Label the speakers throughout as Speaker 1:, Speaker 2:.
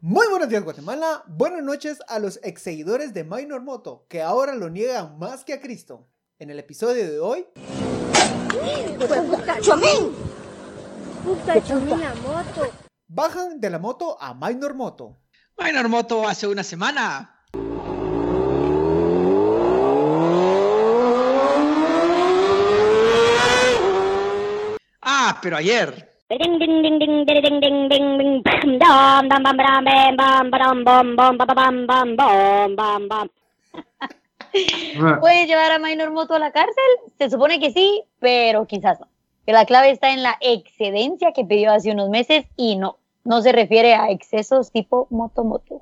Speaker 1: Muy buenos días Guatemala, buenas noches a los ex seguidores de Minor Moto, que ahora lo niegan más que a Cristo. En el episodio de hoy...
Speaker 2: ¡Chomín!
Speaker 3: Puta chomín la moto.
Speaker 1: Bajan de la moto a Minor Moto.
Speaker 4: Minor Moto hace una semana. Ah, pero ayer.
Speaker 3: Ding ding ding ding ding ding ding ding ding bam dam dam bam bam bam bam bam bam bam bam bam bam bam bam
Speaker 2: ¿Puedes llevar a Minor Moto a la cárcel? Se supone que sí, pero quizás no. Que la clave está en la excedencia que pidió hace unos meses y no, no se refiere a excesos tipo moto-moto.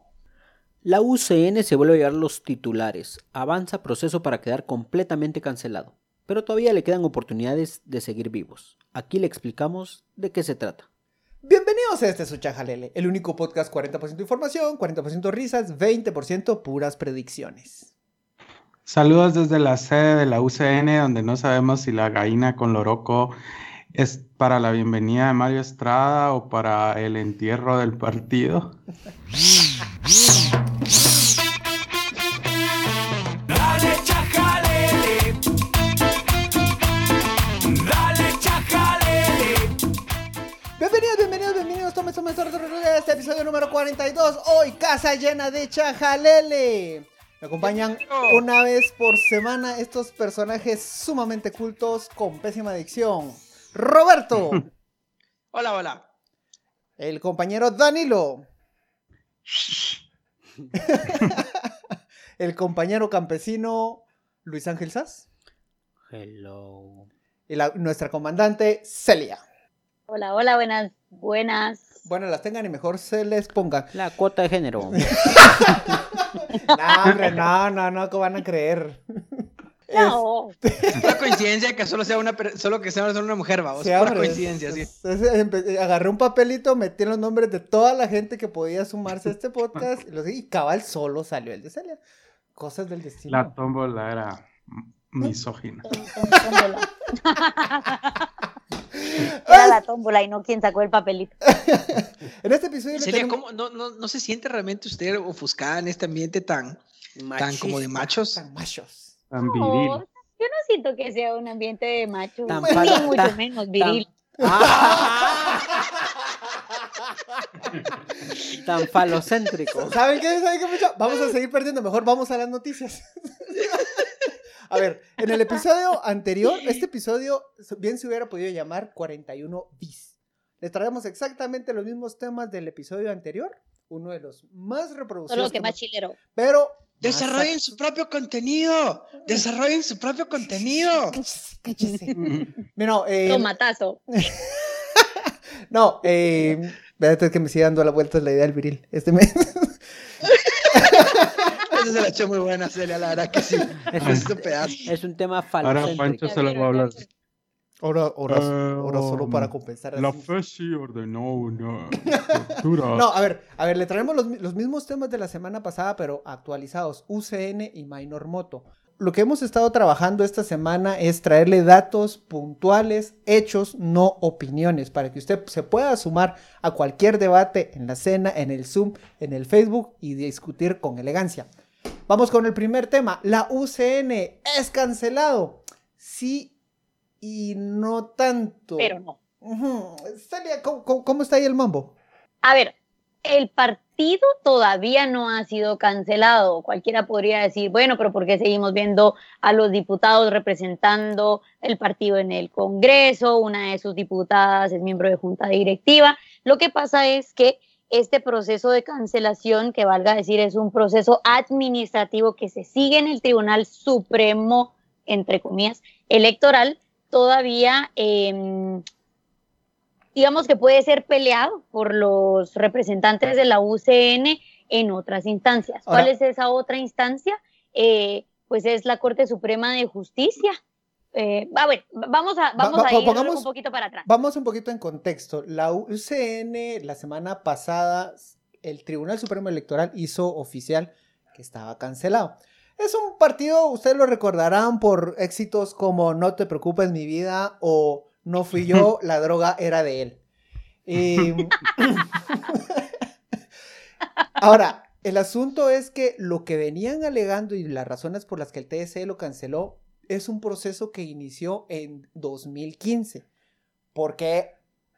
Speaker 5: La UCN se vuelve a llevar los titulares. Avanza proceso para quedar completamente cancelado. Pero todavía le quedan oportunidades de seguir vivos. Aquí le explicamos de qué se trata.
Speaker 1: Bienvenidos a este Suchajalele, el único podcast 40% información, 40% risas, 20% puras predicciones.
Speaker 6: Saludos desde la sede de la UCN, donde no sabemos si la gallina con loroco es para la bienvenida de Mario Estrada o para el entierro del partido.
Speaker 1: 42. Hoy, casa llena de chajalele. Me acompañan una vez por semana estos personajes sumamente cultos con pésima adicción. Roberto,
Speaker 4: Hola, hola.
Speaker 1: el compañero Danilo, el compañero campesino Luis Ángel Sass
Speaker 5: Hello.
Speaker 1: y la- nuestra comandante Celia.
Speaker 2: Hola, hola, buenas, buenas.
Speaker 1: Bueno, las tengan y mejor se les pongan.
Speaker 5: La cuota de género.
Speaker 1: No, hombre, no, no, no, que van a creer.
Speaker 2: No,
Speaker 4: Es una coincidencia que solo sea una, solo que sea solo una mujer, vamos.
Speaker 1: Sí, hombre,
Speaker 4: coincidencia,
Speaker 1: es-
Speaker 4: sí.
Speaker 1: es- es- empe- agarré un papelito, metí los nombres de toda la gente que podía sumarse a este podcast y, los- y cabal solo salió el de Celia. Cosas del destino.
Speaker 6: La tómbola era misógina.
Speaker 2: tómbola. Era la tómbola y no quien sacó el papelito.
Speaker 1: En este episodio
Speaker 4: Celia,
Speaker 1: tenemos-
Speaker 4: ¿cómo no, no, no se siente realmente usted ofuscada en este ambiente tan, tan como de machos?
Speaker 1: Tan machos.
Speaker 6: Tan
Speaker 2: No,
Speaker 6: viril.
Speaker 2: yo no siento que sea un ambiente de macho,
Speaker 5: Tan
Speaker 2: ni mucho
Speaker 5: tan-
Speaker 2: menos viril.
Speaker 5: Tan falocéntrico.
Speaker 1: ¿Saben qué? ¿Saben qué? Vamos a seguir perdiendo. Mejor vamos a las noticias. A ver, en el episodio anterior, este episodio bien se hubiera podido llamar 41 bis. Le traemos exactamente los mismos temas del episodio anterior, uno de los más reproducidos.
Speaker 2: Solo que más chilero.
Speaker 1: Pero.
Speaker 4: Desarrollen su propio contenido. Desarrollen su propio contenido.
Speaker 1: Cállese. No, eh,
Speaker 2: Tomatazo.
Speaker 1: no, eh, espérate que me sigue dando la vuelta la idea del viril. Este mes.
Speaker 4: Esa se la echó muy buena, Celia, la verdad que sí. Es un pedazo.
Speaker 5: Es un tema
Speaker 6: Ahora
Speaker 5: falocéntrico.
Speaker 6: Pancho se lo va a hablar.
Speaker 1: Ahora, ahora,
Speaker 6: Eh,
Speaker 1: ahora solo
Speaker 6: um,
Speaker 1: para compensar.
Speaker 6: La fe sí ordenó una tortura.
Speaker 1: No, a ver, a ver, le traemos los, los mismos temas de la semana pasada, pero actualizados, UCN y Minor Moto. Lo que hemos estado trabajando esta semana es traerle datos puntuales, hechos, no opiniones, para que usted se pueda sumar a cualquier debate en la cena, en el Zoom, en el Facebook y discutir con elegancia. Vamos con el primer tema. La UCN es cancelado. Sí y no tanto.
Speaker 2: Pero no.
Speaker 1: Ujú. Celia, ¿cómo, cómo- cómo está ahí el mambo?
Speaker 2: A ver, el partido todavía no ha sido cancelado. Cualquiera podría decir, bueno, pero ¿por qué seguimos viendo a los diputados representando el partido en el Congreso? Una de sus diputadas es miembro de junta directiva. Lo que pasa es que este proceso de cancelación, que valga decir, es un proceso administrativo que se sigue en el Tribunal Supremo, entre comillas, electoral, todavía em, digamos que puede ser peleado por los representantes de la UCN en otras instancias. ¿Cuál es esa otra instancia? Eh, pues es la Corte Suprema de Justicia. Eh, a ver, vamos a, vamos
Speaker 1: va-
Speaker 2: a ir
Speaker 1: pongamos-
Speaker 2: un poquito para atrás.
Speaker 1: Vamos un poquito en contexto. La UCN la semana pasada, el Tribunal Supremo Electoral hizo oficial que estaba cancelado. Es un partido, ustedes lo recordarán por éxitos como No te preocupes mi vida o No fui yo, la droga era de él. Y, Ahora, el asunto es que lo que venían alegando y las razones por las que el TSE lo canceló es un proceso que inició en 2015. ¿Por qué,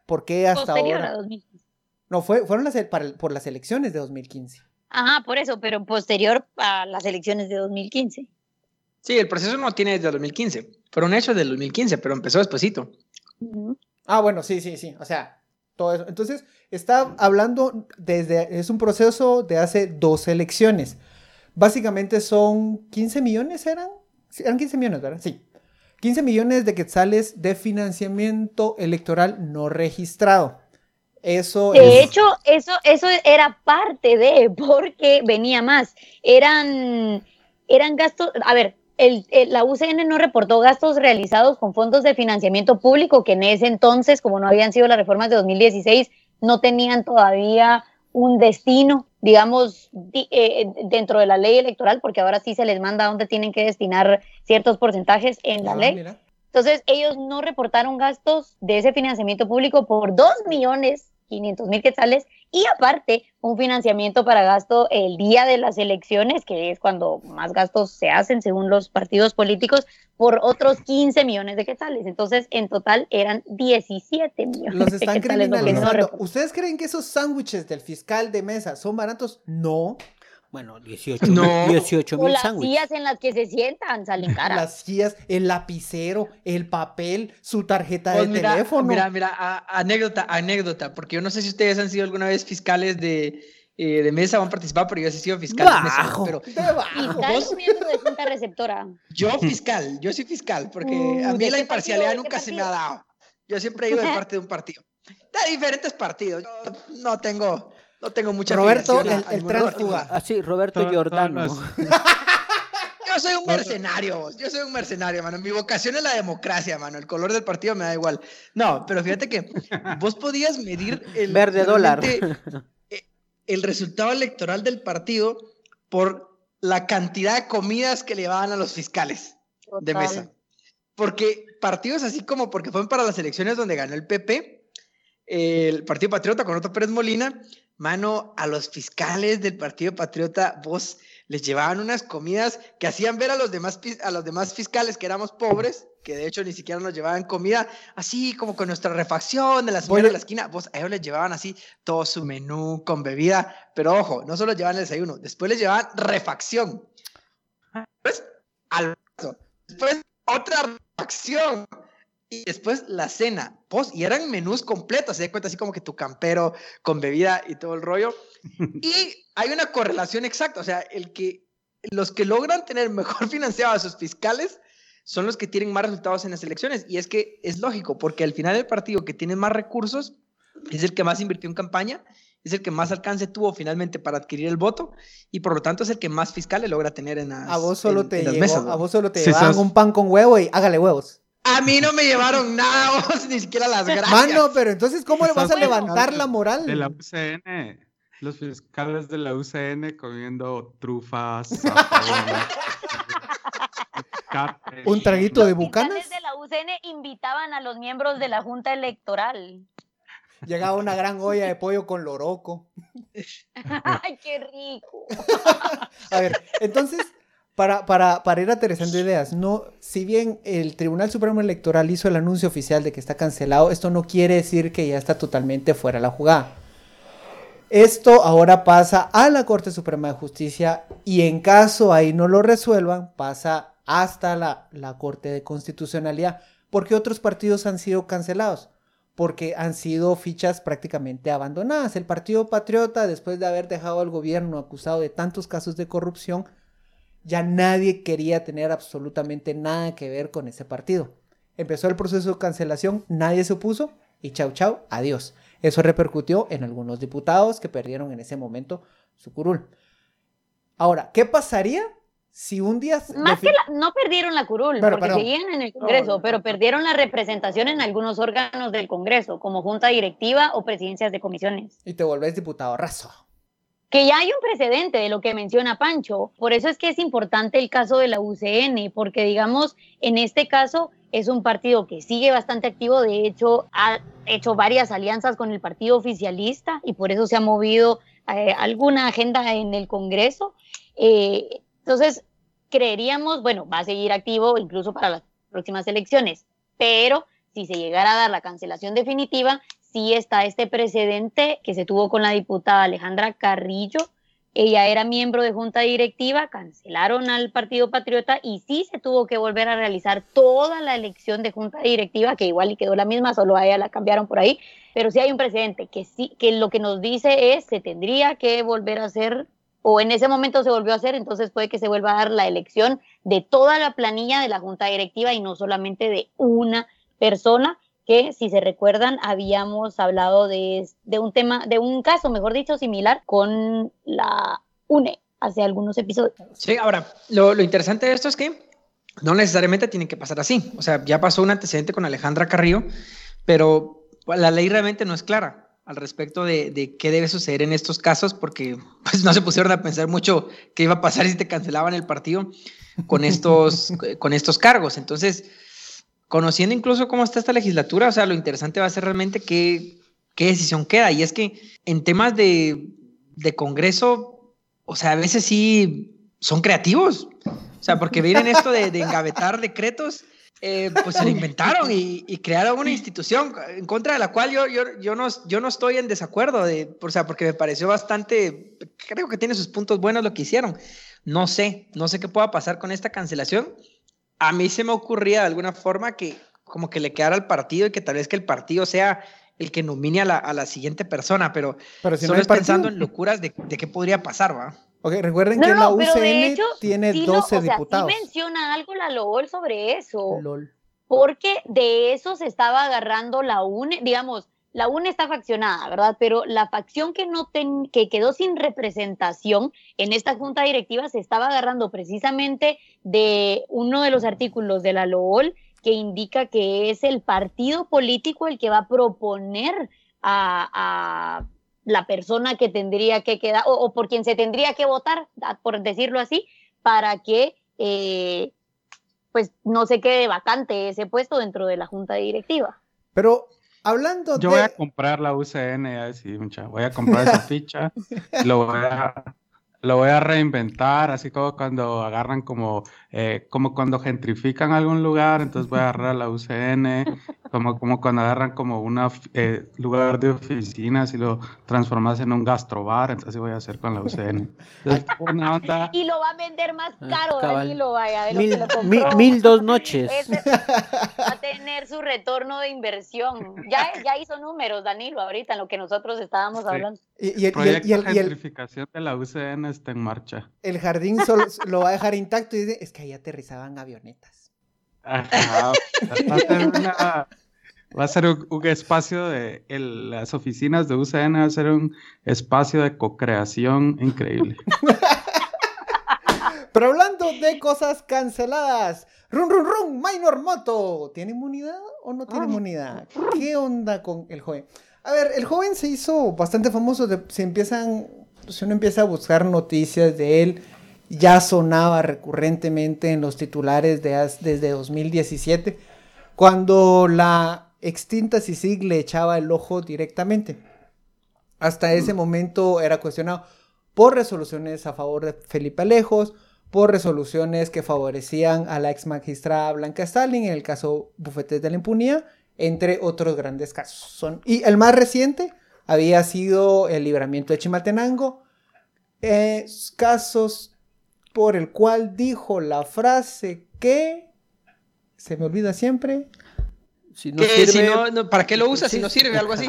Speaker 1: por qué hasta
Speaker 2: Posterior
Speaker 1: ahora?
Speaker 2: a 2015.
Speaker 1: No, fue, fueron las, para por las elecciones de 2015.
Speaker 2: Ajá, por eso, pero posterior a las elecciones de 2015.
Speaker 4: Sí, el proceso no tiene desde el 2015. Fueron hechos del 2015, pero empezó despuesito.
Speaker 1: Ah, bueno, sí, sí, sí. O sea, todo eso. Entonces, está hablando desde. Es un proceso de hace dos elecciones. Básicamente son 15 millones, ¿eran? Eran 15 millones, ¿verdad? Sí. 15 millones de quetzales de financiamiento electoral no registrado. Eso
Speaker 2: De
Speaker 1: es-
Speaker 2: hecho, eso, eso era parte de, porque venía más. Eran, eran gastos, a ver, el, el- la UCN no reportó gastos realizados con fondos de financiamiento público, que en ese entonces, como no habían sido las reformas de 2016, no tenían todavía un destino, digamos, di- eh, dentro de la ley electoral, porque ahora sí se les manda a dónde tienen que destinar ciertos porcentajes en la
Speaker 1: Ah,
Speaker 2: ley.
Speaker 1: mira.
Speaker 2: Entonces, ellos no reportaron gastos de ese financiamiento público por 2 millones 500 mil quetzales y aparte un financiamiento para gasto el día de las elecciones, que es cuando más gastos se hacen según los partidos políticos, por otros 15 millones de quetzales. Entonces, en total eran 17 millones
Speaker 1: Los
Speaker 2: de
Speaker 1: están
Speaker 2: quetzales lo que no.
Speaker 1: ¿Ustedes creen que esos sándwiches del fiscal de mesa son baratos? No.
Speaker 5: Bueno, 18
Speaker 4: No.
Speaker 5: mil, 18
Speaker 2: O
Speaker 5: mil
Speaker 2: las sillas en las que se sientan salen caras.
Speaker 1: Las guías, el lapicero, el papel, su tarjeta
Speaker 4: Pues
Speaker 1: de
Speaker 4: mira,
Speaker 1: teléfono.
Speaker 4: Mira, mira, a- anécdota, anécdota, porque yo no sé si ustedes han sido alguna vez fiscales de, eh, de mesa o han participado, pero yo sí he sido fiscal de mesa.
Speaker 5: Bajo.
Speaker 4: Pero.
Speaker 2: Fiscal
Speaker 4: vos-
Speaker 2: de junta receptora.
Speaker 4: yo fiscal, yo soy fiscal, porque
Speaker 2: Uh,
Speaker 4: a
Speaker 2: ¿de
Speaker 4: mí la
Speaker 2: partido,
Speaker 4: imparcialidad
Speaker 2: qué
Speaker 4: nunca se me ha
Speaker 2: partido?
Speaker 4: dado. Yo siempre he ido de parte de un partido. De diferentes partidos. Yo no tengo, no tengo mucha
Speaker 1: Roberto, el- el tránsfuga.
Speaker 5: Ah, sí, Roberto Giordano.
Speaker 4: Yo soy un mercenario, vos. yo soy un mercenario, mano. Mi vocación es la democracia, mano. El color del partido me da igual. No, pero fíjate que vos podías medir el,
Speaker 5: Verde dólar.
Speaker 4: eh, el resultado electoral del partido por la cantidad de comidas que le llevaban a los fiscales de mesa. Porque partidos así como porque fueron para las elecciones donde ganó el PP, el Partido Patriota con Otto Pérez Molina, mano, a los fiscales del Partido Patriota, vos les llevaban unas comidas que hacían ver a los demás, a los demás fiscales que éramos pobres, que de hecho ni siquiera nos llevaban comida, así como con nuestra refacción de la señora de la esquina, vos a ellos les llevaban así todo su menú con bebida, pero ojo, no solo llevaban el desayuno, después les llevaban refacción. Después, almuerzo. Después, otra refacción. Y después la cena, post, y eran menús completos, se da cuenta así como que tu campero con bebida y todo el rollo. Y hay una correlación exacta, o sea, el que los que logran tener mejor financiados a sus fiscales son los que tienen más resultados en las elecciones. Y es que es lógico, porque al final el partido que tiene más recursos es el que más invirtió en campaña, es el que más alcance tuvo finalmente para adquirir el voto y por lo tanto es el que más fiscales logra tener en las,
Speaker 1: A vos solo
Speaker 4: en-
Speaker 1: te
Speaker 4: en las
Speaker 1: llegó-
Speaker 4: mesas,
Speaker 1: a
Speaker 4: ¿no?
Speaker 1: vos solo te
Speaker 6: Sí,
Speaker 1: llevaban
Speaker 6: sos-
Speaker 1: un pan con huevo y hágale huevos.
Speaker 4: A mí no me llevaron nada, vos, ni siquiera las gracias.
Speaker 1: Mano, pero entonces, ¿cómo le vas a levantar la moral?
Speaker 6: De la UCN. Los fiscales de la UCN comiendo trufas, zapones.
Speaker 1: Un traguito de
Speaker 2: Los
Speaker 1: bucanas.
Speaker 2: fiscales de la UCN invitaban a los miembros de la Junta Electoral.
Speaker 1: Llegaba una gran olla de pollo con loroco.
Speaker 2: ¡Ay, qué rico!
Speaker 1: A ver, entonces, para, para, para ir aterrizando ideas, no, si bien el Tribunal Supremo Electoral hizo el anuncio oficial de que está cancelado, esto no quiere decir que ya está totalmente fuera la jugada. Esto ahora pasa a la Corte Suprema de Justicia y en caso ahí no lo resuelvan, pasa hasta la, la Corte de Constitucionalidad, porque otros partidos han sido cancelados, porque han sido fichas prácticamente abandonadas. El Partido Patriota, después de haber dejado al gobierno acusado de tantos casos de corrupción, ya nadie quería tener absolutamente nada que ver con ese partido. Empezó el proceso de cancelación, nadie se opuso y chau chau, adiós. Eso repercutió en algunos diputados que perdieron en ese momento su curul. Ahora, ¿qué pasaría si un día...
Speaker 2: Más que la- no perdieron la curul,
Speaker 1: Pero,
Speaker 2: porque seguían en el Congreso,
Speaker 1: No,
Speaker 2: pero perdieron la representación en algunos órganos del Congreso, como junta directiva o presidencias de comisiones.
Speaker 1: Y te volvés diputado raso.
Speaker 2: Que ya hay un precedente de lo que menciona Pancho. Por eso es que es importante el caso de la UCN, porque digamos, en este caso es un partido que sigue bastante activo, de hecho ha hecho varias alianzas con el partido oficialista y por eso se ha movido eh, alguna agenda en el Congreso. Eh, entonces, creeríamos, bueno, va a seguir activo incluso para las próximas elecciones, pero si se llegara a dar la cancelación definitiva, sí está este precedente que se tuvo con la diputada Alejandra Carrillo. Ella era miembro de junta directiva, cancelaron al Partido Patriota y sí se tuvo que volver a realizar toda la elección de junta directiva, que igual y quedó la misma, solo a ella la cambiaron por ahí, pero sí hay un precedente que sí, que lo que nos dice es se tendría que volver a hacer, o en ese momento se volvió a hacer, entonces puede que se vuelva a dar la elección de toda la planilla de la junta directiva y no solamente de una persona que si se recuerdan habíamos hablado de, de un tema, de un caso, mejor dicho, similar con la UNE hace algunos episodios.
Speaker 4: Sí, ahora, lo, lo interesante de esto es que no necesariamente tiene que pasar así. O sea, ya pasó un antecedente con Alejandra Carrillo, pero la ley realmente no es clara al respecto de, de, qué debe suceder en estos casos, porque pues, no se pusieron a pensar mucho qué iba a pasar si te cancelaban el partido con estos, con estos cargos. Entonces, conociendo incluso cómo está esta legislatura, o sea, lo interesante va a ser realmente qué, qué decisión queda. Y es que en temas de, de Congreso, o sea, a veces sí son creativos. O sea, porque vienen esto de, de engavetar decretos, eh, pues se lo inventaron y, y, crearon una institución en contra de la cual yo, yo, yo, no, yo no estoy en desacuerdo, de, o sea, porque me pareció bastante, creo que tiene sus puntos buenos lo que hicieron. No sé, no sé qué pueda pasar con esta cancelación a mí se me ocurría de alguna forma que como que le quedara al partido y que tal vez que el partido sea el que nomine a la, a la siguiente persona, pero,
Speaker 1: Pero si no
Speaker 4: solo
Speaker 1: hay
Speaker 4: es pensando en locuras de, de qué podría pasar, ¿va?
Speaker 1: Ok, recuerden
Speaker 2: No,
Speaker 1: que la
Speaker 2: no,
Speaker 1: UCN
Speaker 2: hecho,
Speaker 1: tiene
Speaker 2: sí lo-
Speaker 1: 12
Speaker 2: o sea,
Speaker 1: diputados.
Speaker 2: Sí menciona algo la LOL sobre eso.
Speaker 1: Lol.
Speaker 2: porque de eso se estaba agarrando la UNE, digamos, la UNE está faccionada, ¿verdad? Pero la facción que no ten- que quedó sin representación en esta junta directiva se estaba agarrando precisamente de uno de los artículos de la LOL que indica que es el partido político el que va a proponer a, la persona que tendría que quedar, o, por quien se tendría que votar, por decirlo así, para que eh, pues no se quede vacante ese puesto dentro de la junta directiva.
Speaker 1: Pero hablando
Speaker 6: Yo
Speaker 1: de...
Speaker 6: voy a comprar la UCN, ya sí, mucha. Voy a comprar esa ficha, lo voy a, lo voy a reinventar, así como cuando agarran como, eh, como cuando gentrifican algún lugar, entonces voy a agarrar la UCN, como, como cuando agarran como un lugar de oficinas y lo transformas en un gastrobar, entonces así voy a hacer con la UCN. Entonces, buena onda.
Speaker 2: Y lo va a vender más
Speaker 5: Ah,
Speaker 2: caro. Danilo, vaya, de lo
Speaker 5: Mil,
Speaker 2: que lo compró.
Speaker 5: mil, mil dos noches.
Speaker 2: Ese va a tener su retorno de inversión. Ya, ya hizo números, Danilo, ahorita en lo que nosotros estábamos
Speaker 6: Sí.
Speaker 2: hablando.
Speaker 1: Y, y el, y el-
Speaker 6: Proyecto
Speaker 1: y el- y el-
Speaker 6: gentrificación de la UCN está en marcha.
Speaker 1: el jardín solo lo va a dejar intacto y dice, es que ahí aterrizaban avionetas.
Speaker 6: Ajá, va a ser una- va a ser un, un espacio de el- las oficinas de UCN, va a ser un espacio de co-creación increíble.
Speaker 1: Pero hablando de cosas canceladas, run run run, Minor Moto, ¿tiene inmunidad o no tiene inmunidad? ¿Qué onda con el joven? A ver, el joven se hizo bastante famoso, de- se empiezan, si uno empieza a buscar noticias de él, ya sonaba recurrentemente en los titulares de as- desde 2017, cuando la extinta CICIG le echaba el ojo directamente. Hasta ese momento era cuestionado por resoluciones a favor de Felipe Alejos, por resoluciones que favorecían a la ex magistrada Blanca Stalin en el caso Bufetes de la Impunidad, entre otros grandes casos. Son, y el más reciente había sido el libramiento de Chimaltenango, eh, casos por el cual dijo la frase que se me olvida siempre.
Speaker 5: Si no
Speaker 4: si
Speaker 5: sirve,
Speaker 4: no, no, ¿Para qué lo usas si no sirve? Algo así.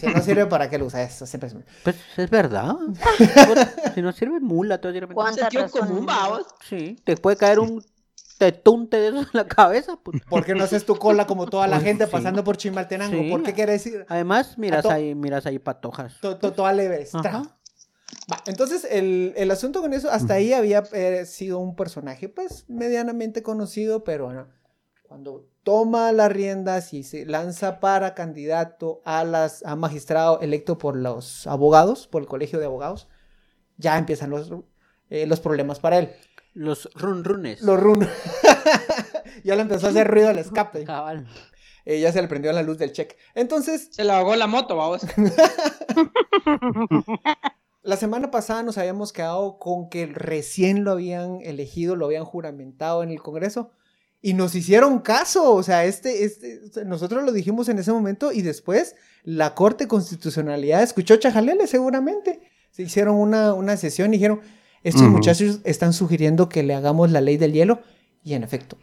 Speaker 1: Si no sirve, ¿para qué lo usa? Eso siempre me-
Speaker 5: pues es verdad. si no sirve, mula. Te va a decir,
Speaker 2: ¿Cuánta
Speaker 4: Sentido común, vamos.
Speaker 5: Sí, te puede caer un tetunte de eso en la cabeza. pues.
Speaker 1: ¿Por qué no haces tu cola como toda la
Speaker 5: Pues,
Speaker 1: gente
Speaker 5: sí.
Speaker 1: pasando por Chimaltenango?
Speaker 5: Sí.
Speaker 1: ¿Por qué quieres decir
Speaker 5: Además, miras
Speaker 1: to-
Speaker 5: ahí, miras ahí patojas.
Speaker 1: to- to- toda leve? extra?
Speaker 5: Ajá.
Speaker 1: Va, entonces, el, el asunto con eso, hasta ahí había eh, sido un personaje, pues, medianamente conocido, pero bueno, cuando toma las riendas y se lanza para candidato a, las, a magistrado electo por los abogados, por el colegio de abogados, ya empiezan los, eh, los problemas para él.
Speaker 5: Los run runes.
Speaker 1: Los run. ya le empezó a hacer ruido al escape.
Speaker 5: Cabal.
Speaker 1: Eh, ya se le prendió la luz del check. Entonces,
Speaker 4: Se le ahogó la moto, vamos.
Speaker 1: La semana pasada nos habíamos quedado con que recién lo habían elegido, lo habían juramentado en el Congreso y nos hicieron caso. O sea, este, este, nosotros lo dijimos en ese momento y después la Corte de Constitucionalidad escuchó Chajalele seguramente. Se hicieron una, una sesión y dijeron, estos muchachos están sugiriendo que le hagamos la ley del hielo. Y en efecto,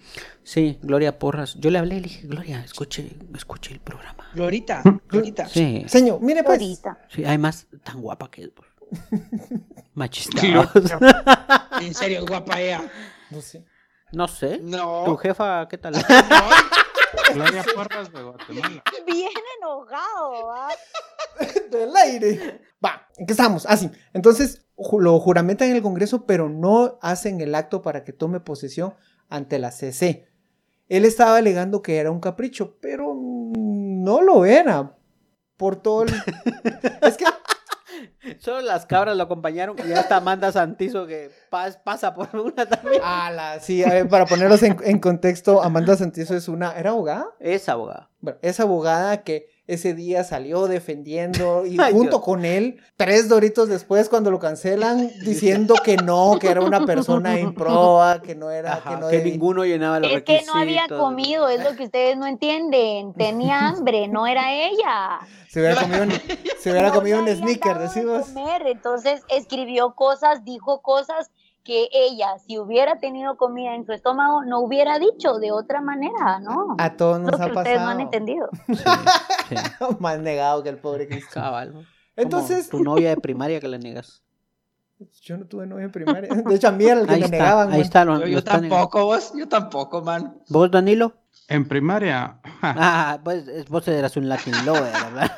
Speaker 5: Sí, Gloria Porras. Yo le hablé y le dije, Gloria, escuche, escuche el programa.
Speaker 4: Glorita, Glorita.
Speaker 5: Sí,
Speaker 1: señor, mire pues.
Speaker 2: Ahorita.
Speaker 5: sí, además, tan guapa que es. Machista.
Speaker 4: En serio, es guapa ella.
Speaker 1: No sé.
Speaker 5: No sé. ¿Tu
Speaker 4: No.
Speaker 5: jefa qué tal?
Speaker 6: Gloria Porras de Guatemala.
Speaker 2: Bien enojado, ¿va?
Speaker 1: del aire. Va, ¿en qué estamos? Así. Entonces, ju- lo juramentan en el Congreso, pero no hacen el acto para que tome posesión ante la CC. Él estaba alegando que era un capricho, pero mm, no lo era. Por todo el... es que
Speaker 5: Solo las cabras lo acompañaron y ya está Amanda Santizo que pas- pasa por una también.
Speaker 1: Ala, sí, a ver, para ponerlos en, en contexto, Amanda Santizo es una... ¿Era abogada?
Speaker 5: Es abogada.
Speaker 1: Bueno, es abogada que ese día salió defendiendo y
Speaker 5: Ay,
Speaker 1: junto
Speaker 5: Dios.
Speaker 1: con él, tres doritos después, cuando lo cancelan, diciendo que no, que era una persona improba, que no era,
Speaker 5: Ajá,
Speaker 1: que no
Speaker 5: que
Speaker 1: debí-
Speaker 5: ninguno llenaba los
Speaker 2: Es que no había
Speaker 5: requisitos.
Speaker 2: comido, es lo que ustedes no entienden. Tenía hambre, no era ella.
Speaker 1: Se hubiera comido un, se hubiera
Speaker 2: No
Speaker 1: comido un sneaker,
Speaker 2: dado de
Speaker 1: decimos.
Speaker 2: comer, entonces escribió cosas, dijo cosas que ella, si hubiera tenido comida en su estómago, no hubiera dicho de otra manera, ¿no?
Speaker 1: A todos
Speaker 2: lo
Speaker 1: nos
Speaker 2: que
Speaker 1: ha
Speaker 2: ustedes no han
Speaker 1: pasado.
Speaker 2: entendido.
Speaker 5: Sí, sí.
Speaker 1: Más negado que el pobre Cristo.
Speaker 5: Cabal.
Speaker 1: Entonces,
Speaker 5: Como tu novia de primaria que le negas.
Speaker 1: yo no tuve novia en primaria. De hecho, a mí era el que
Speaker 5: Ahí
Speaker 1: me
Speaker 5: está,
Speaker 1: negaban.
Speaker 5: ahí
Speaker 1: man.
Speaker 5: está. Lo,
Speaker 4: Yo, yo tampoco, vos. Yo tampoco, man.
Speaker 5: ¿Vos, Danilo?
Speaker 6: En primaria,
Speaker 5: Ah, pues es- vos eras un Latin lover, ¿verdad?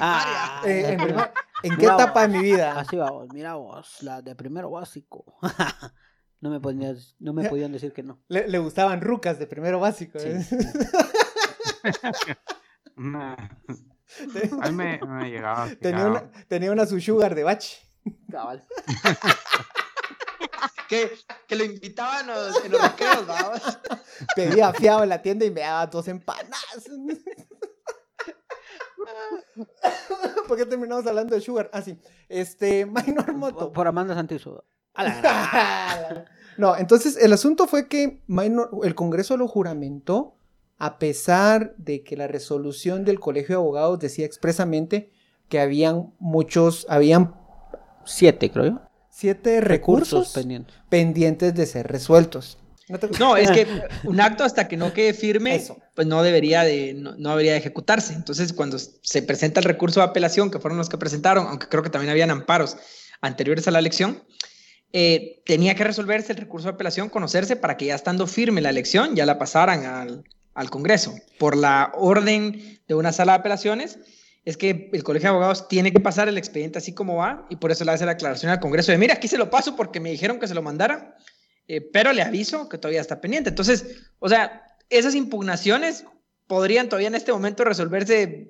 Speaker 5: Ah,
Speaker 1: Eh, en, prima- ¿en qué
Speaker 5: Mira vos.
Speaker 1: etapa de mi vida?
Speaker 5: Así va vos, mira vos, la de primero básico. no me podían, no me podían decir que no.
Speaker 1: Le, le gustaban rucas de primero básico. ¿eh?
Speaker 5: sí.
Speaker 6: nah, a mí me, me llegaba.
Speaker 1: Tenía una, tenía una su sugar de bache.
Speaker 5: Cabal.
Speaker 4: Que, que lo invitaban en los, en los recreos, vamos.
Speaker 1: Pedía fiado en la tienda y me daba dos empanadas. ¿Por qué terminamos hablando de sugar? Ah, sí. Este, Minor Moto.
Speaker 5: Por Amanda Santizo.
Speaker 1: No, entonces el asunto fue que Minor- el Congreso lo juramentó a pesar de que la resolución del Colegio de Abogados decía expresamente que habían muchos, habían
Speaker 5: Siete, creo yo.
Speaker 1: siete recursos
Speaker 5: pendientes.
Speaker 1: pendientes de ser resueltos. ¿No te-
Speaker 4: No, es que un acto hasta que no quede firme,
Speaker 1: Eso.
Speaker 4: pues no debería de, no, no debería de ejecutarse. Entonces, cuando se presenta el recurso de apelación, que fueron los que presentaron, aunque creo que también habían amparos anteriores a la elección, eh, tenía que resolverse el recurso de apelación, conocerse para que ya estando firme la elección, ya la pasaran al, al Congreso. Por la orden de una sala de apelaciones, es que el Colegio de Abogados tiene que pasar el expediente así como va, y por eso le hace la aclaración al Congreso de, mira, aquí se lo paso porque me dijeron que se lo mandara, eh, pero le aviso que todavía está pendiente. Entonces, o sea, esas impugnaciones podrían todavía en este momento resolverse,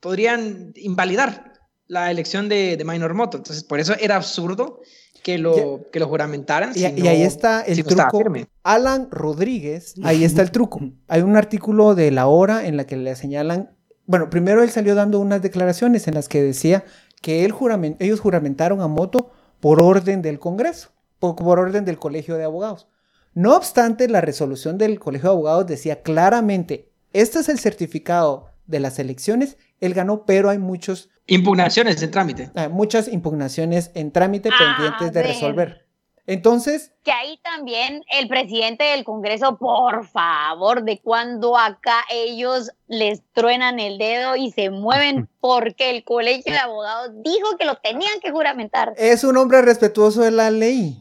Speaker 4: podrían invalidar la elección de, de Minor Moto. Entonces, por eso era absurdo que lo, que lo juramentaran.
Speaker 1: Y,
Speaker 4: si
Speaker 1: y
Speaker 4: no-
Speaker 1: ahí está el
Speaker 4: si
Speaker 1: truco. Alan Rodríguez, ahí está el truco. Hay un artículo de La Hora en la que le señalan, bueno, primero él salió dando unas declaraciones en las que decía que él juramen- ellos juramentaron a Moto por orden del Congreso, por, por orden del Colegio de Abogados. No obstante, la resolución del Colegio de Abogados decía claramente, este es el certificado de las elecciones, él ganó, pero hay muchos,
Speaker 4: Impugnaciones en trámite.
Speaker 1: ah, muchas impugnaciones en trámite
Speaker 2: Ah,
Speaker 1: pendientes de resolver. Entonces,
Speaker 2: Que ahí también el presidente del Congreso, por favor, de cuando acá ellos les truenan el dedo y se mueven porque el colegio de abogados dijo que lo tenían que juramentar.
Speaker 1: es un hombre respetuoso de la ley.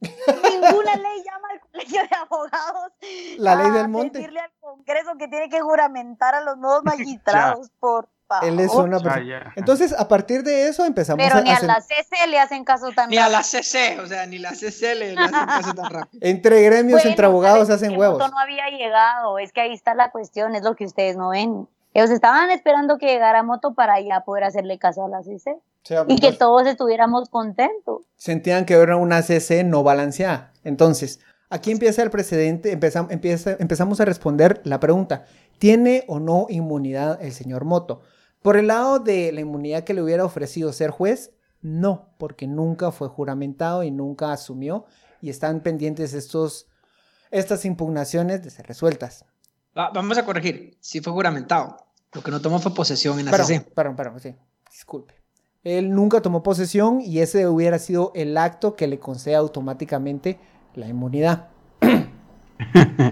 Speaker 2: Ninguna ley llama al colegio de abogados.
Speaker 1: La ley
Speaker 2: a
Speaker 1: del monte.
Speaker 2: Decirle al Congreso que tiene que juramentar a los nuevos magistrados, por favor.
Speaker 1: Él es una
Speaker 6: Ah,
Speaker 1: persona.
Speaker 6: ya.
Speaker 1: Entonces, a partir de eso empezamos
Speaker 2: Pero
Speaker 1: a
Speaker 2: ni a
Speaker 1: hacer-
Speaker 2: la CC le hacen caso tan
Speaker 4: Ni a
Speaker 2: rápido.
Speaker 4: la CC, o sea, ni la CC le, le hacen caso tan rápido.
Speaker 1: entre gremios,
Speaker 2: Bueno,
Speaker 1: entre abogados
Speaker 2: ¿sabes
Speaker 1: hacen
Speaker 2: qué?
Speaker 1: huevos.
Speaker 2: Moto no había llegado, es que ahí está la cuestión, es lo que ustedes no ven. Ellos estaban esperando que llegara Moto para ya poder hacerle caso a la CC
Speaker 1: O sea,
Speaker 2: y que todos estuviéramos contentos.
Speaker 1: sentían que era una CC no balanceada. Entonces, aquí empieza el precedente, empezam- empieza- empezamos a responder la pregunta, ¿tiene o no inmunidad el señor Moto? Por el lado de la inmunidad que le hubiera ofrecido ser juez, no, porque nunca fue juramentado y nunca asumió y están pendientes estos, estas impugnaciones de ser resueltas.
Speaker 4: Va- vamos a corregir. Sí fue juramentado. Lo que no tomó fue posesión en
Speaker 1: Perdón,
Speaker 4: ACC.
Speaker 1: perdón, perdón, sí, disculpe. Él nunca tomó posesión y ese hubiera sido el acto que le concede automáticamente la inmunidad.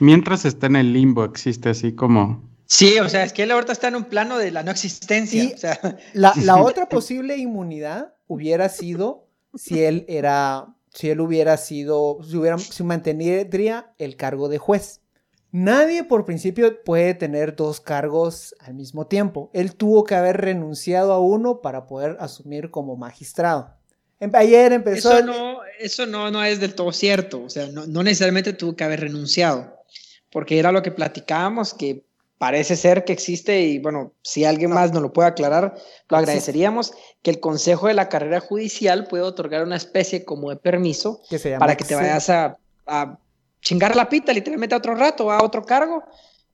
Speaker 6: Mientras está en el limbo, existe así como.
Speaker 4: Sí, o sea, es que él ahorita está en un plano de la no existencia.
Speaker 1: Y-
Speaker 4: O sea,
Speaker 1: La, la otra posible inmunidad hubiera sido si él era, si él hubiera sido, si hubiera, si mantendría el cargo de juez. Nadie por principio puede tener dos cargos al mismo tiempo. Él tuvo que haber renunciado a uno para poder asumir como magistrado. Em- Ayer empezó
Speaker 4: eso no, eso no, no es del todo cierto. O sea, no, no necesariamente tuvo que haber renunciado. Porque era lo que platicábamos, que parece ser que existe, y bueno, si alguien más nos lo puede aclarar, lo agradeceríamos, que el Consejo de la Carrera Judicial puede otorgar una especie como de permiso
Speaker 1: que
Speaker 4: para que te vayas a, a chingar la pita literalmente a otro rato, a otro cargo,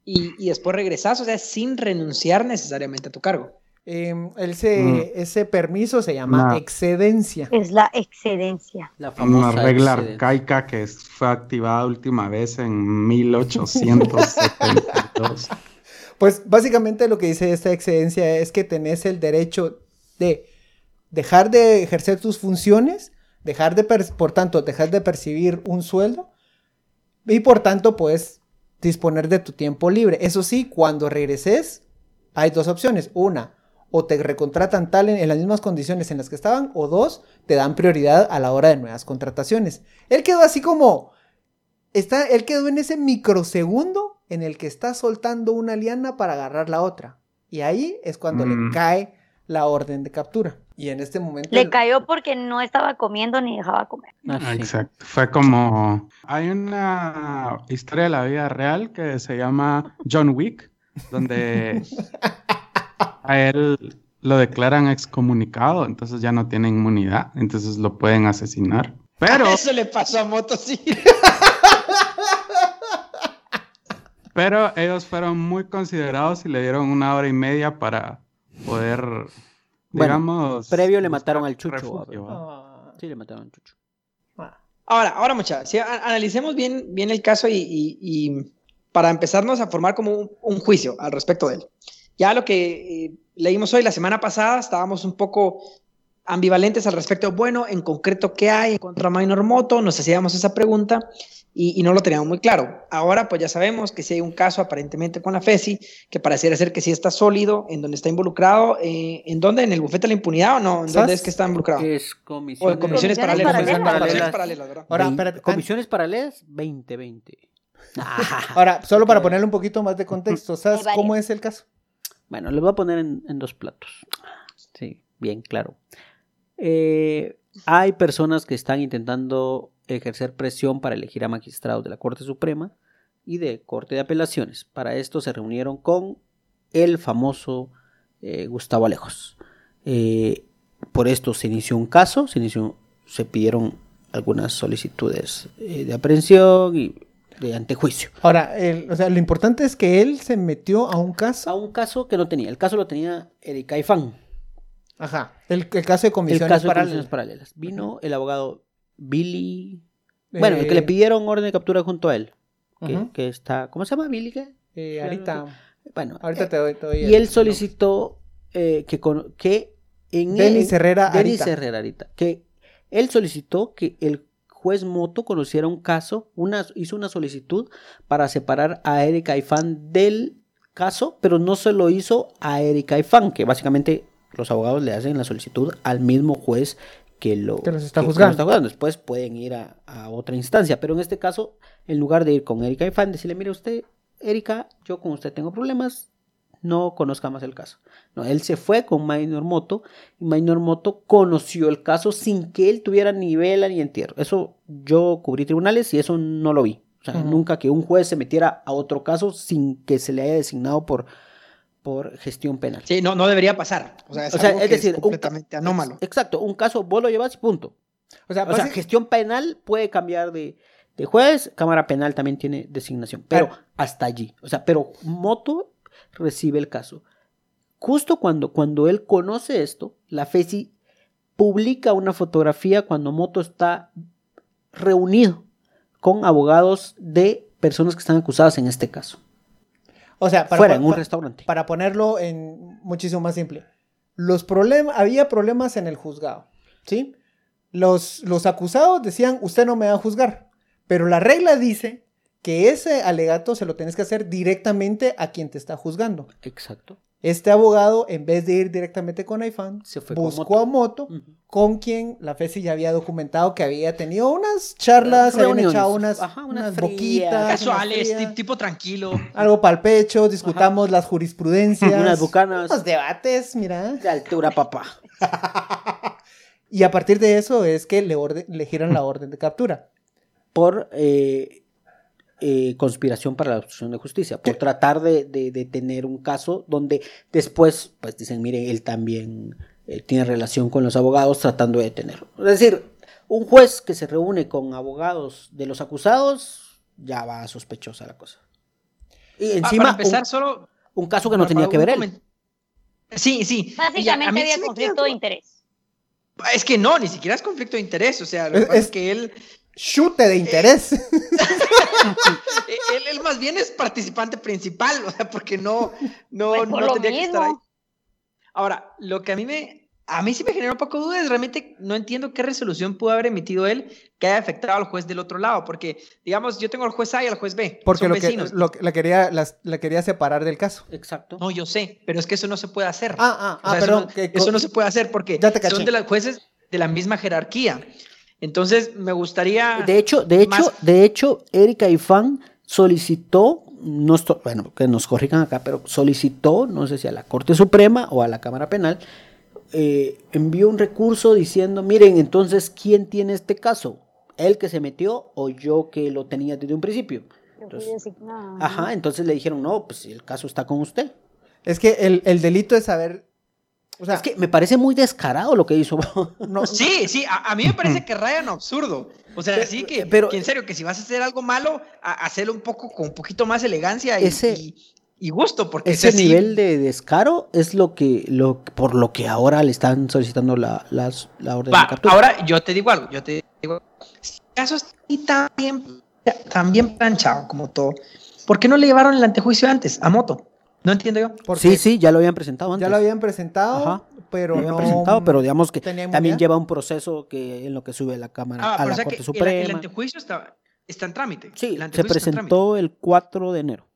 Speaker 4: y, y después regresas, o sea, sin renunciar necesariamente a tu cargo.
Speaker 1: Em, ese,
Speaker 6: Mm.
Speaker 1: ese permiso se llama
Speaker 6: Una-
Speaker 1: excedencia.
Speaker 2: Es la excedencia.
Speaker 5: La
Speaker 6: Una
Speaker 5: famosa
Speaker 6: regla
Speaker 5: excedencia.
Speaker 6: arcaica que es- fue activada última vez en 1872.
Speaker 1: Pues básicamente lo que dice esta excedencia es que tenés el derecho de dejar de ejercer tus funciones, dejar de, por tanto, dejar de percibir un sueldo y por tanto puedes disponer de tu tiempo libre. Eso sí, cuando regreses hay dos opciones. Una, o te recontratan tal en, en las mismas condiciones en las que estaban, o dos, te dan prioridad a la hora de nuevas contrataciones. Él quedó así como... Está, él quedó en ese microsegundo en el que está soltando una liana para agarrar la otra. Y ahí es cuando le
Speaker 6: Mm.
Speaker 1: cae la orden de captura. Y en este momento...
Speaker 2: Le
Speaker 1: el-
Speaker 2: cayó porque no estaba comiendo ni dejaba comer.
Speaker 5: Ah.
Speaker 6: Exacto. Fue como. Hay una historia de la vida real que se llama John Wick, donde a él lo declaran excomunicado, entonces ya no tiene inmunidad, entonces lo pueden asesinar. Pero,
Speaker 4: Eso le pasó a Moto, sí.
Speaker 6: pero ellos fueron muy considerados y le dieron una hora y media para poder,
Speaker 5: Bueno,
Speaker 6: digamos.
Speaker 5: previo le mataron al Chucho.
Speaker 1: Ah,
Speaker 5: Sí, le mataron a Chucho.
Speaker 1: ah.
Speaker 4: Ahora, ahora muchachos, si analicemos bien, bien el caso y, y- y para empezarnos a formar como un, un juicio al respecto de él. Ya lo que eh, leímos hoy, la semana pasada, estábamos un poco ambivalentes al respecto. Bueno, en concreto, ¿qué hay contra Minor Moto? Nos hacíamos esa pregunta y, y no lo teníamos muy claro. Ahora, pues ya sabemos que si hay un caso aparentemente con la FESI, que pareciera ser que sí está sólido, en donde está involucrado. eh, ¿En dónde? ¿En el bufete de la impunidad o no? ¿En dónde es que está involucrado?
Speaker 5: Es
Speaker 4: O
Speaker 5: comisiones,
Speaker 4: de comisiones
Speaker 2: Comisiones
Speaker 4: paralelas.
Speaker 2: paralelas.
Speaker 4: Comisiones paralelas, ¿verdad?
Speaker 1: Ahora, espérate,
Speaker 5: comisiones paralelas 2020.
Speaker 1: Ahora, solo para ponerle un poquito más de contexto, ¿sabes cómo es el caso?
Speaker 5: Bueno, les voy a poner en, en dos platos. Sí, bien claro. Eh, hay personas que están intentando ejercer presión para elegir a magistrados de la Corte Suprema y de Corte de Apelaciones. Para esto se reunieron con el famoso eh, Gustavo Alejos. Eh, por esto se inició un caso, se, inició, se pidieron algunas solicitudes eh, de aprehensión y de antejuicio.
Speaker 1: Ahora, el- o sea, lo importante es que él se metió a un caso.
Speaker 5: A un caso que no tenía. El caso lo tenía Erika Ifán.
Speaker 1: Ajá. El, el caso de
Speaker 5: El
Speaker 1: comisiones
Speaker 5: caso de
Speaker 1: paralelas.
Speaker 5: comisiones paralelas. Vino el abogado Billy. Bueno, el que
Speaker 1: Eh,
Speaker 5: le pidieron orden de captura junto a él. Que, está. ¿Cómo se llama? Billy qué?
Speaker 1: eh, ahorita,
Speaker 5: Bueno.
Speaker 1: ahorita
Speaker 5: eh,
Speaker 1: te doy, te doy
Speaker 5: Y
Speaker 1: el-
Speaker 5: él solicitó eh, que, con- que en
Speaker 1: Denis
Speaker 5: en-
Speaker 1: Herrera
Speaker 5: Denis
Speaker 1: Arita.
Speaker 5: Herrera Arita, Que él solicitó que el juez Moto conociera un caso, una, hizo una solicitud para separar a Erika Ifán del caso, pero no se lo hizo a Erika Ifán, que básicamente los abogados le hacen la solicitud al mismo juez que lo
Speaker 1: Que los está
Speaker 5: que- que
Speaker 1: juzgando.
Speaker 5: está juzgando. Después pueden ir a, a otra instancia, pero en este caso, en lugar de ir con Erika Ifán, decirle, mire usted, Erika, yo con usted tengo problemas, no conozca más el caso. No, él se fue con Minor Moto y Minor Moto conoció el caso sin que él tuviera ni vela ni entierro. Eso yo cubrí tribunales y eso no lo vi. O sea, nunca que un juez se metiera a otro caso sin que se le haya designado por, por gestión penal.
Speaker 4: Sí, no, no debería pasar. O sea, es,
Speaker 5: o sea,
Speaker 4: algo
Speaker 5: es
Speaker 4: que
Speaker 5: decir,
Speaker 4: completamente anómalo.
Speaker 5: Exacto, un caso vos lo llevas y punto.
Speaker 1: O sea,
Speaker 5: O sea,
Speaker 1: basi-
Speaker 5: gestión penal puede cambiar de, de juez, Cámara Penal también tiene designación, pero
Speaker 1: Ah.
Speaker 5: hasta allí. O sea, pero Moto recibe el caso. justo cuando, cuando él conoce esto, la FESI publica una fotografía cuando Moto está reunido con abogados de personas que están acusadas en este caso.
Speaker 1: O sea, para,
Speaker 5: fuera, en un restaurante.
Speaker 1: para ponerlo en muchísimo más simple. Los había problemas en el juzgado, ¿sí? Los, los acusados decían, usted no me va a juzgar, pero la regla dice que ese alegato se lo tienes que hacer directamente a quien te está juzgando.
Speaker 5: Exacto.
Speaker 1: Este abogado, en vez de ir directamente con iPhone,
Speaker 5: Se fue con
Speaker 1: buscó
Speaker 5: Moto.
Speaker 1: a Moto, con quien la FESI ya había documentado que había tenido unas charlas, se habían
Speaker 5: Reuniones.
Speaker 1: echado unas,
Speaker 5: Ajá, unas
Speaker 1: unas boquitas, unas
Speaker 4: Casuales, ti- tipo tranquilo.
Speaker 1: algo para el pecho, discutamos las jurisprudencias.
Speaker 5: Unas bucanas
Speaker 1: Unos debates, mira.
Speaker 5: de altura, papá.
Speaker 1: Y a partir de eso es que le, orde- le giran la orden de captura.
Speaker 5: Por eh, eh, conspiración para la obstrucción de justicia, por tratar de, de- de tener un caso donde después, pues dicen, mire, él también eh, tiene relación con los abogados tratando de detenerlo. Es decir, un juez que se reúne con abogados de los acusados, ya va sospechosa la cosa. Y
Speaker 4: Ah,
Speaker 5: encima,
Speaker 4: para empezar,
Speaker 5: un,
Speaker 4: solo.
Speaker 5: un caso que no tenía que ver él.
Speaker 4: Sí, sí.
Speaker 2: Básicamente había conflicto de interés.
Speaker 4: Es que no, ni siquiera es conflicto de interés. O sea, lo que
Speaker 1: Es-
Speaker 4: pasa es
Speaker 1: es-
Speaker 4: que él,
Speaker 1: Chute de interés.
Speaker 4: él, él más bien es participante principal, o sea, porque no, no,
Speaker 2: Pues por
Speaker 4: no
Speaker 2: lo
Speaker 4: tendría que estar ahí. Ahora, lo que a mí me, a mí sí me genera un poco de dudas, realmente no entiendo qué resolución pudo haber emitido él que haya afectado al juez del otro lado, porque, digamos, yo tengo al juez A y al juez B,
Speaker 1: Porque
Speaker 4: son
Speaker 1: lo que,
Speaker 4: vecinos.
Speaker 1: lo que- la, quería, la quería separar del caso.
Speaker 5: Exacto.
Speaker 4: No, yo sé, pero es que eso no se puede hacer.
Speaker 1: Ah, ah,
Speaker 4: O
Speaker 1: ah, perdón.
Speaker 4: Eso no,
Speaker 1: que-
Speaker 4: eso no se puede hacer porque
Speaker 1: Ya te caché.
Speaker 4: son de los jueces de la misma jerarquía. Entonces, me gustaría.
Speaker 5: De hecho, de hecho,
Speaker 4: más-
Speaker 5: de hecho, Erika Ifán solicitó, no esto- bueno, que nos corrijan acá, pero solicitó, no sé si a la Corte Suprema o a la Cámara Penal, eh, envió un recurso diciendo, miren, entonces, ¿quién tiene este caso? ¿Él que se metió o yo que lo tenía desde un principio?
Speaker 2: Yo fui
Speaker 5: Entonces, ajá, entonces le dijeron, no, pues el caso está con usted.
Speaker 1: Es que el, el delito es saber. O sea,
Speaker 5: Es que me parece muy descarado lo que hizo.
Speaker 1: no,
Speaker 4: Sí, sí, a, a mí me parece que rayan absurdo. O sea, sí que,
Speaker 5: pero-
Speaker 4: que en serio, que si vas a hacer algo malo, a- hacerlo un poco con un poquito más elegancia y,
Speaker 5: Ese-
Speaker 4: y- y gusto, porque
Speaker 5: Ese nivel de descaro es lo que, lo, por lo que ahora le están solicitando la, las- la orden
Speaker 4: Va,
Speaker 5: de captura.
Speaker 4: ahora yo te digo algo, yo te digo, si el caso está ahí tan bien, tan bien planchado como todo, ¿por qué no le llevaron el antejuicio antes a Moto? No entiendo yo.
Speaker 1: porque
Speaker 5: Sí, sí, ya lo habían presentado antes.
Speaker 1: ya lo habían presentado,
Speaker 5: Ajá.
Speaker 1: pero
Speaker 5: Lo habían
Speaker 1: no.
Speaker 5: presentado, pero digamos que también lleva un proceso que en lo que sube la Cámara
Speaker 4: Ah,
Speaker 5: a
Speaker 4: pero o
Speaker 5: la
Speaker 4: sea que
Speaker 5: Corte
Speaker 4: el,
Speaker 5: Suprema.
Speaker 4: el antejuicio está, está en trámite.
Speaker 5: sí,
Speaker 4: El
Speaker 5: se
Speaker 4: antejuicio está en trámite.
Speaker 5: presentó el 4 de enero.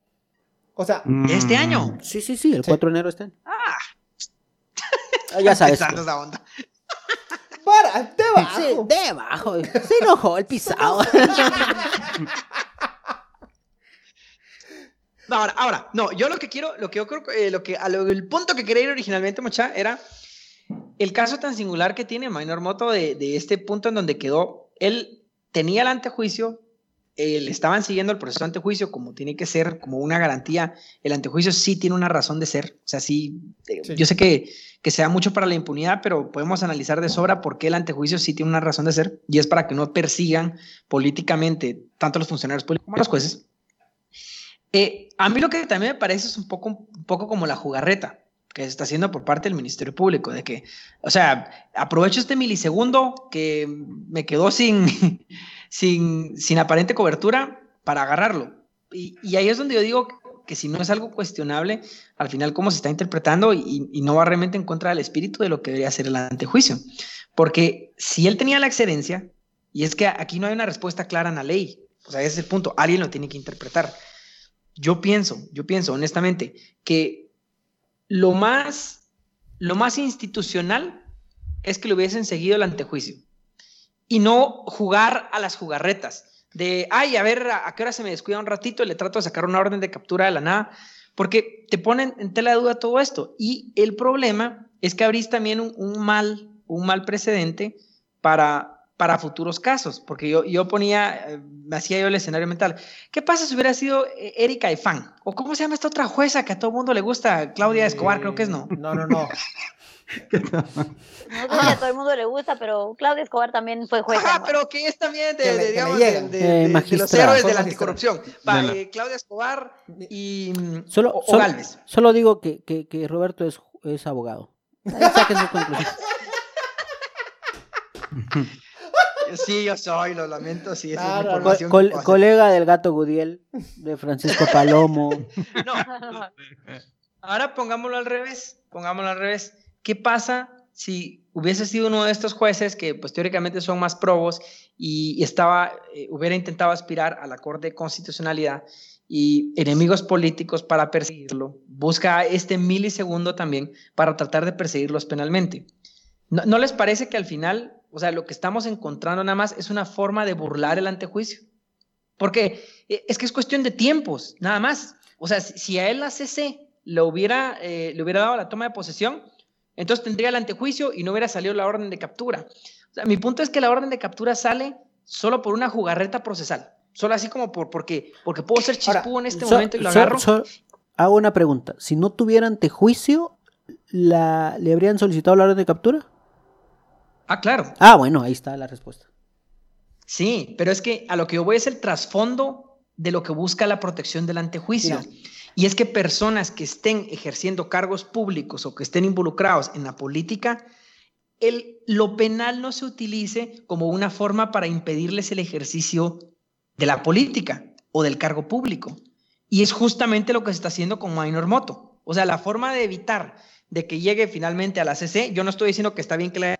Speaker 1: O sea,
Speaker 4: Este
Speaker 6: Mm.
Speaker 4: año.
Speaker 5: Sí, sí, sí, el
Speaker 1: Sí.
Speaker 5: 4 de enero está. en-
Speaker 4: Ah,
Speaker 5: Ah, ya sabes.
Speaker 4: esa onda.
Speaker 1: para, debajo.
Speaker 5: Sí, debajo. Se enojó el pisado.
Speaker 4: No, ahora, ahora, no, yo lo que quiero, lo que yo creo, eh, lo que, a lo- el punto que quería ir originalmente, mucha, era el caso tan singular que tiene Minor Moto de, de este punto en donde quedó, él tenía el antejuicio, eh, le estaban siguiendo el proceso de antejuicio como tiene que ser, como una garantía, el antejuicio sí tiene una razón de ser, o sea, sí, eh,
Speaker 1: Sí.
Speaker 4: yo sé que, que se da mucho para la impunidad, pero podemos analizar de sobra por qué el antejuicio sí tiene una razón de ser, y es para que no persigan políticamente tanto los funcionarios públicos como los jueces. Eh, a mí lo que también me parece es un poco, un poco como la jugarreta que se está haciendo por parte del Ministerio Público, de que, o sea, aprovecho este milisegundo que me quedó sin, sin, sin aparente cobertura para agarrarlo. Y, ahí es donde yo digo que si no es algo cuestionable, al final cómo se está interpretando y, y no va realmente en contra del espíritu de lo que debería ser el antejuicio. Porque si él tenía la excedencia, y es que aquí no hay una respuesta clara en la ley, o sea, ese es el punto, alguien lo tiene que interpretar. Yo pienso, yo pienso honestamente que lo más, lo más institucional es que le hubiesen seguido el antejuicio y no jugar a las jugarretas de, ay, a ver, a, qué hora se me descuida un ratito y le trato de sacar una orden de captura de la nada, porque te ponen en tela de duda todo esto. Y el problema es que abrís también un mal, un mal precedente para, para futuros casos, porque yo, yo ponía, eh, me hacía yo el escenario mental. ¿Qué pasa si hubiera sido eh, Erika Ifán? ¿O cómo se llama esta otra jueza que a todo mundo le gusta? Claudia Escobar, creo que es, ¿no?
Speaker 1: No, no, no.
Speaker 2: No sé si a todo el mundo le gusta, pero Claudia Escobar también fue jueza.
Speaker 4: Ajá,
Speaker 2: ¿no?
Speaker 4: pero que es también de,
Speaker 1: Que que
Speaker 4: digamos, de,
Speaker 5: Eh,
Speaker 4: de- de los
Speaker 5: magistrada.
Speaker 4: héroes
Speaker 1: Fue
Speaker 4: de la anticorrupción. Va, eh, Claudia Escobar y
Speaker 5: Solo,
Speaker 4: o
Speaker 5: solo-
Speaker 4: Galvez.
Speaker 5: solo digo que, que- que Roberto es es abogado. Ahí saquen su conclusión.
Speaker 4: Sí, yo soy, lo lamento, sí, esa
Speaker 1: Claro,
Speaker 4: es
Speaker 5: Co-
Speaker 4: información.
Speaker 5: col- colega del gato Gudiel, de Francisco Palomo.
Speaker 4: No. Ahora pongámoslo al revés, pongámoslo al revés. ¿Qué pasa si hubiese sido uno de estos jueces que pues teóricamente son más probos y, y estaba, eh, hubiera intentado aspirar a la Corte de Constitucionalidad y enemigos políticos para perseguirlo, busca este milisegundo también para tratar de perseguirlos penalmente? ¿No, no les parece que al final, o sea, lo que estamos encontrando nada más es una forma de burlar el antejuicio? Porque eh, es que es cuestión de tiempos, nada más. O sea, si, a él la CC le hubiera, eh, le hubiera dado la toma de posesión, entonces tendría el antejuicio y no hubiera salido la orden de captura. O sea, mi punto es que la orden de captura sale solo por una jugarreta procesal. Solo así como por, porque, porque puedo ser
Speaker 1: Ahora,
Speaker 4: chispú en este
Speaker 5: So-
Speaker 4: momento y lo
Speaker 5: so-
Speaker 4: agarro.
Speaker 5: so- hago una pregunta. Si no tuviera antejuicio, la, ¿le habrían solicitado la orden de captura?
Speaker 4: Ah, claro.
Speaker 5: Ah, bueno, ahí está la respuesta.
Speaker 4: Sí, pero es que a lo que yo voy es el trasfondo de lo que busca la protección del antejuicio.
Speaker 5: Mira.
Speaker 4: Y es que personas que estén ejerciendo cargos públicos o que estén involucrados en la política, el, lo penal no se utilice como una forma para impedirles el ejercicio de la política o del cargo público. Y es justamente lo que se está haciendo con Minor Moto. O sea, la forma de evitar de que llegue finalmente a la CC, yo no estoy diciendo que está bien que la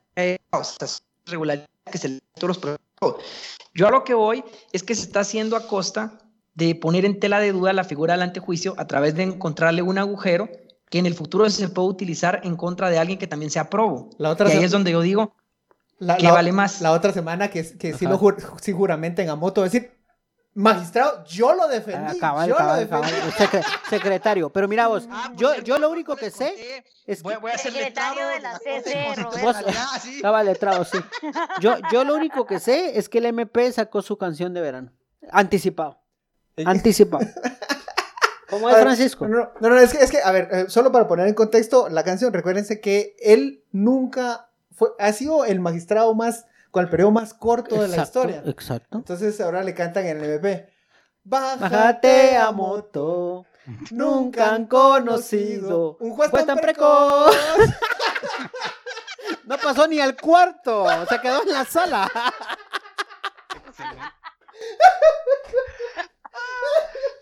Speaker 4: o sea, es regularidad que se le todos los procesos. Yo a lo que voy es que se está haciendo a costa de poner en tela de duda la figura del antejuicio a través de encontrarle un agujero que en el futuro se puede utilizar en contra de alguien que también sea probo.
Speaker 1: La otra
Speaker 4: y ahí es donde yo digo,
Speaker 1: La,
Speaker 4: ¿Qué
Speaker 1: la-
Speaker 4: vale más?
Speaker 1: La otra semana que, que sí lo jur- sí juramenten a moto, decir, magistrado, yo lo
Speaker 5: Ah,
Speaker 1: defendí.
Speaker 5: cabal,
Speaker 1: yo
Speaker 5: cabal,
Speaker 1: lo defendí.
Speaker 5: Secre- secretario. Pero mira vos,
Speaker 4: "Ah, por
Speaker 5: yo, yo lo único que sé es que...
Speaker 4: voy a ser
Speaker 2: Secretario
Speaker 4: letrado
Speaker 2: de la CC,
Speaker 4: sí.
Speaker 5: Estaba letrado, sí. Yo, yo lo único que sé es que el MP sacó su canción de verano. Anticipado. Anticipado. ¿Cómo es,
Speaker 1: ver,
Speaker 5: Francisco?
Speaker 1: No, no, no, es que, es que, a ver, eh, solo para poner en contexto la canción, recuérdense que él nunca fue, ha sido el magistrado más, con el periodo más corto de la historia.
Speaker 5: Exacto.
Speaker 1: Entonces ahora le cantan en el MP.
Speaker 5: Bájate a moto.
Speaker 1: Nunca han conocido un juez
Speaker 5: Juez
Speaker 1: tan
Speaker 5: tan
Speaker 1: precoz.
Speaker 5: No pasó ni al cuarto. Se quedó en la sala.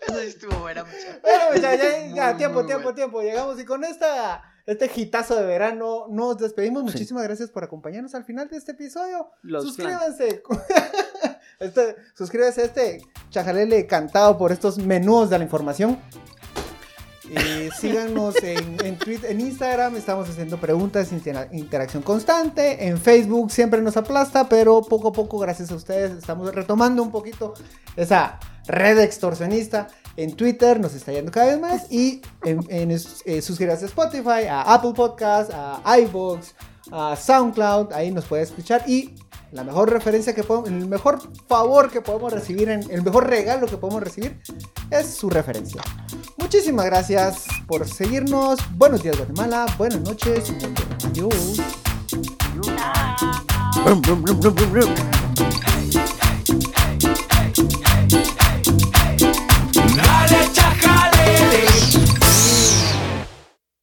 Speaker 4: Eso estuvo buena.
Speaker 1: Bueno, ya, ya, ya,
Speaker 4: Muy,
Speaker 1: tiempo,
Speaker 4: muy
Speaker 1: tiempo,
Speaker 4: bueno.
Speaker 1: tiempo. Llegamos y con esta, este hitazo de verano nos despedimos.
Speaker 5: Sí.
Speaker 1: Muchísimas gracias por acompañarnos al final de este episodio.
Speaker 5: Los
Speaker 1: suscríbanse. Este, suscríbanse a este chajalele cantado por estos menús de la información. Y síganos en, en Twitter, en Instagram, estamos haciendo preguntas, intera- interacción constante. En Facebook siempre nos aplasta, pero poco a poco, gracias a ustedes, estamos retomando un poquito esa red extorsionista. En Twitter nos está yendo cada vez más. Y en, eh, a Spotify, a Apple Podcast, a iVoox, a SoundCloud. Ahí nos puede escuchar. Y la mejor referencia que podemos, el mejor favor que podemos recibir, el mejor regalo que podemos recibir es su referencia. Muchísimas gracias por seguirnos. Buenos días, Guatemala. Buenas noches. Adiós.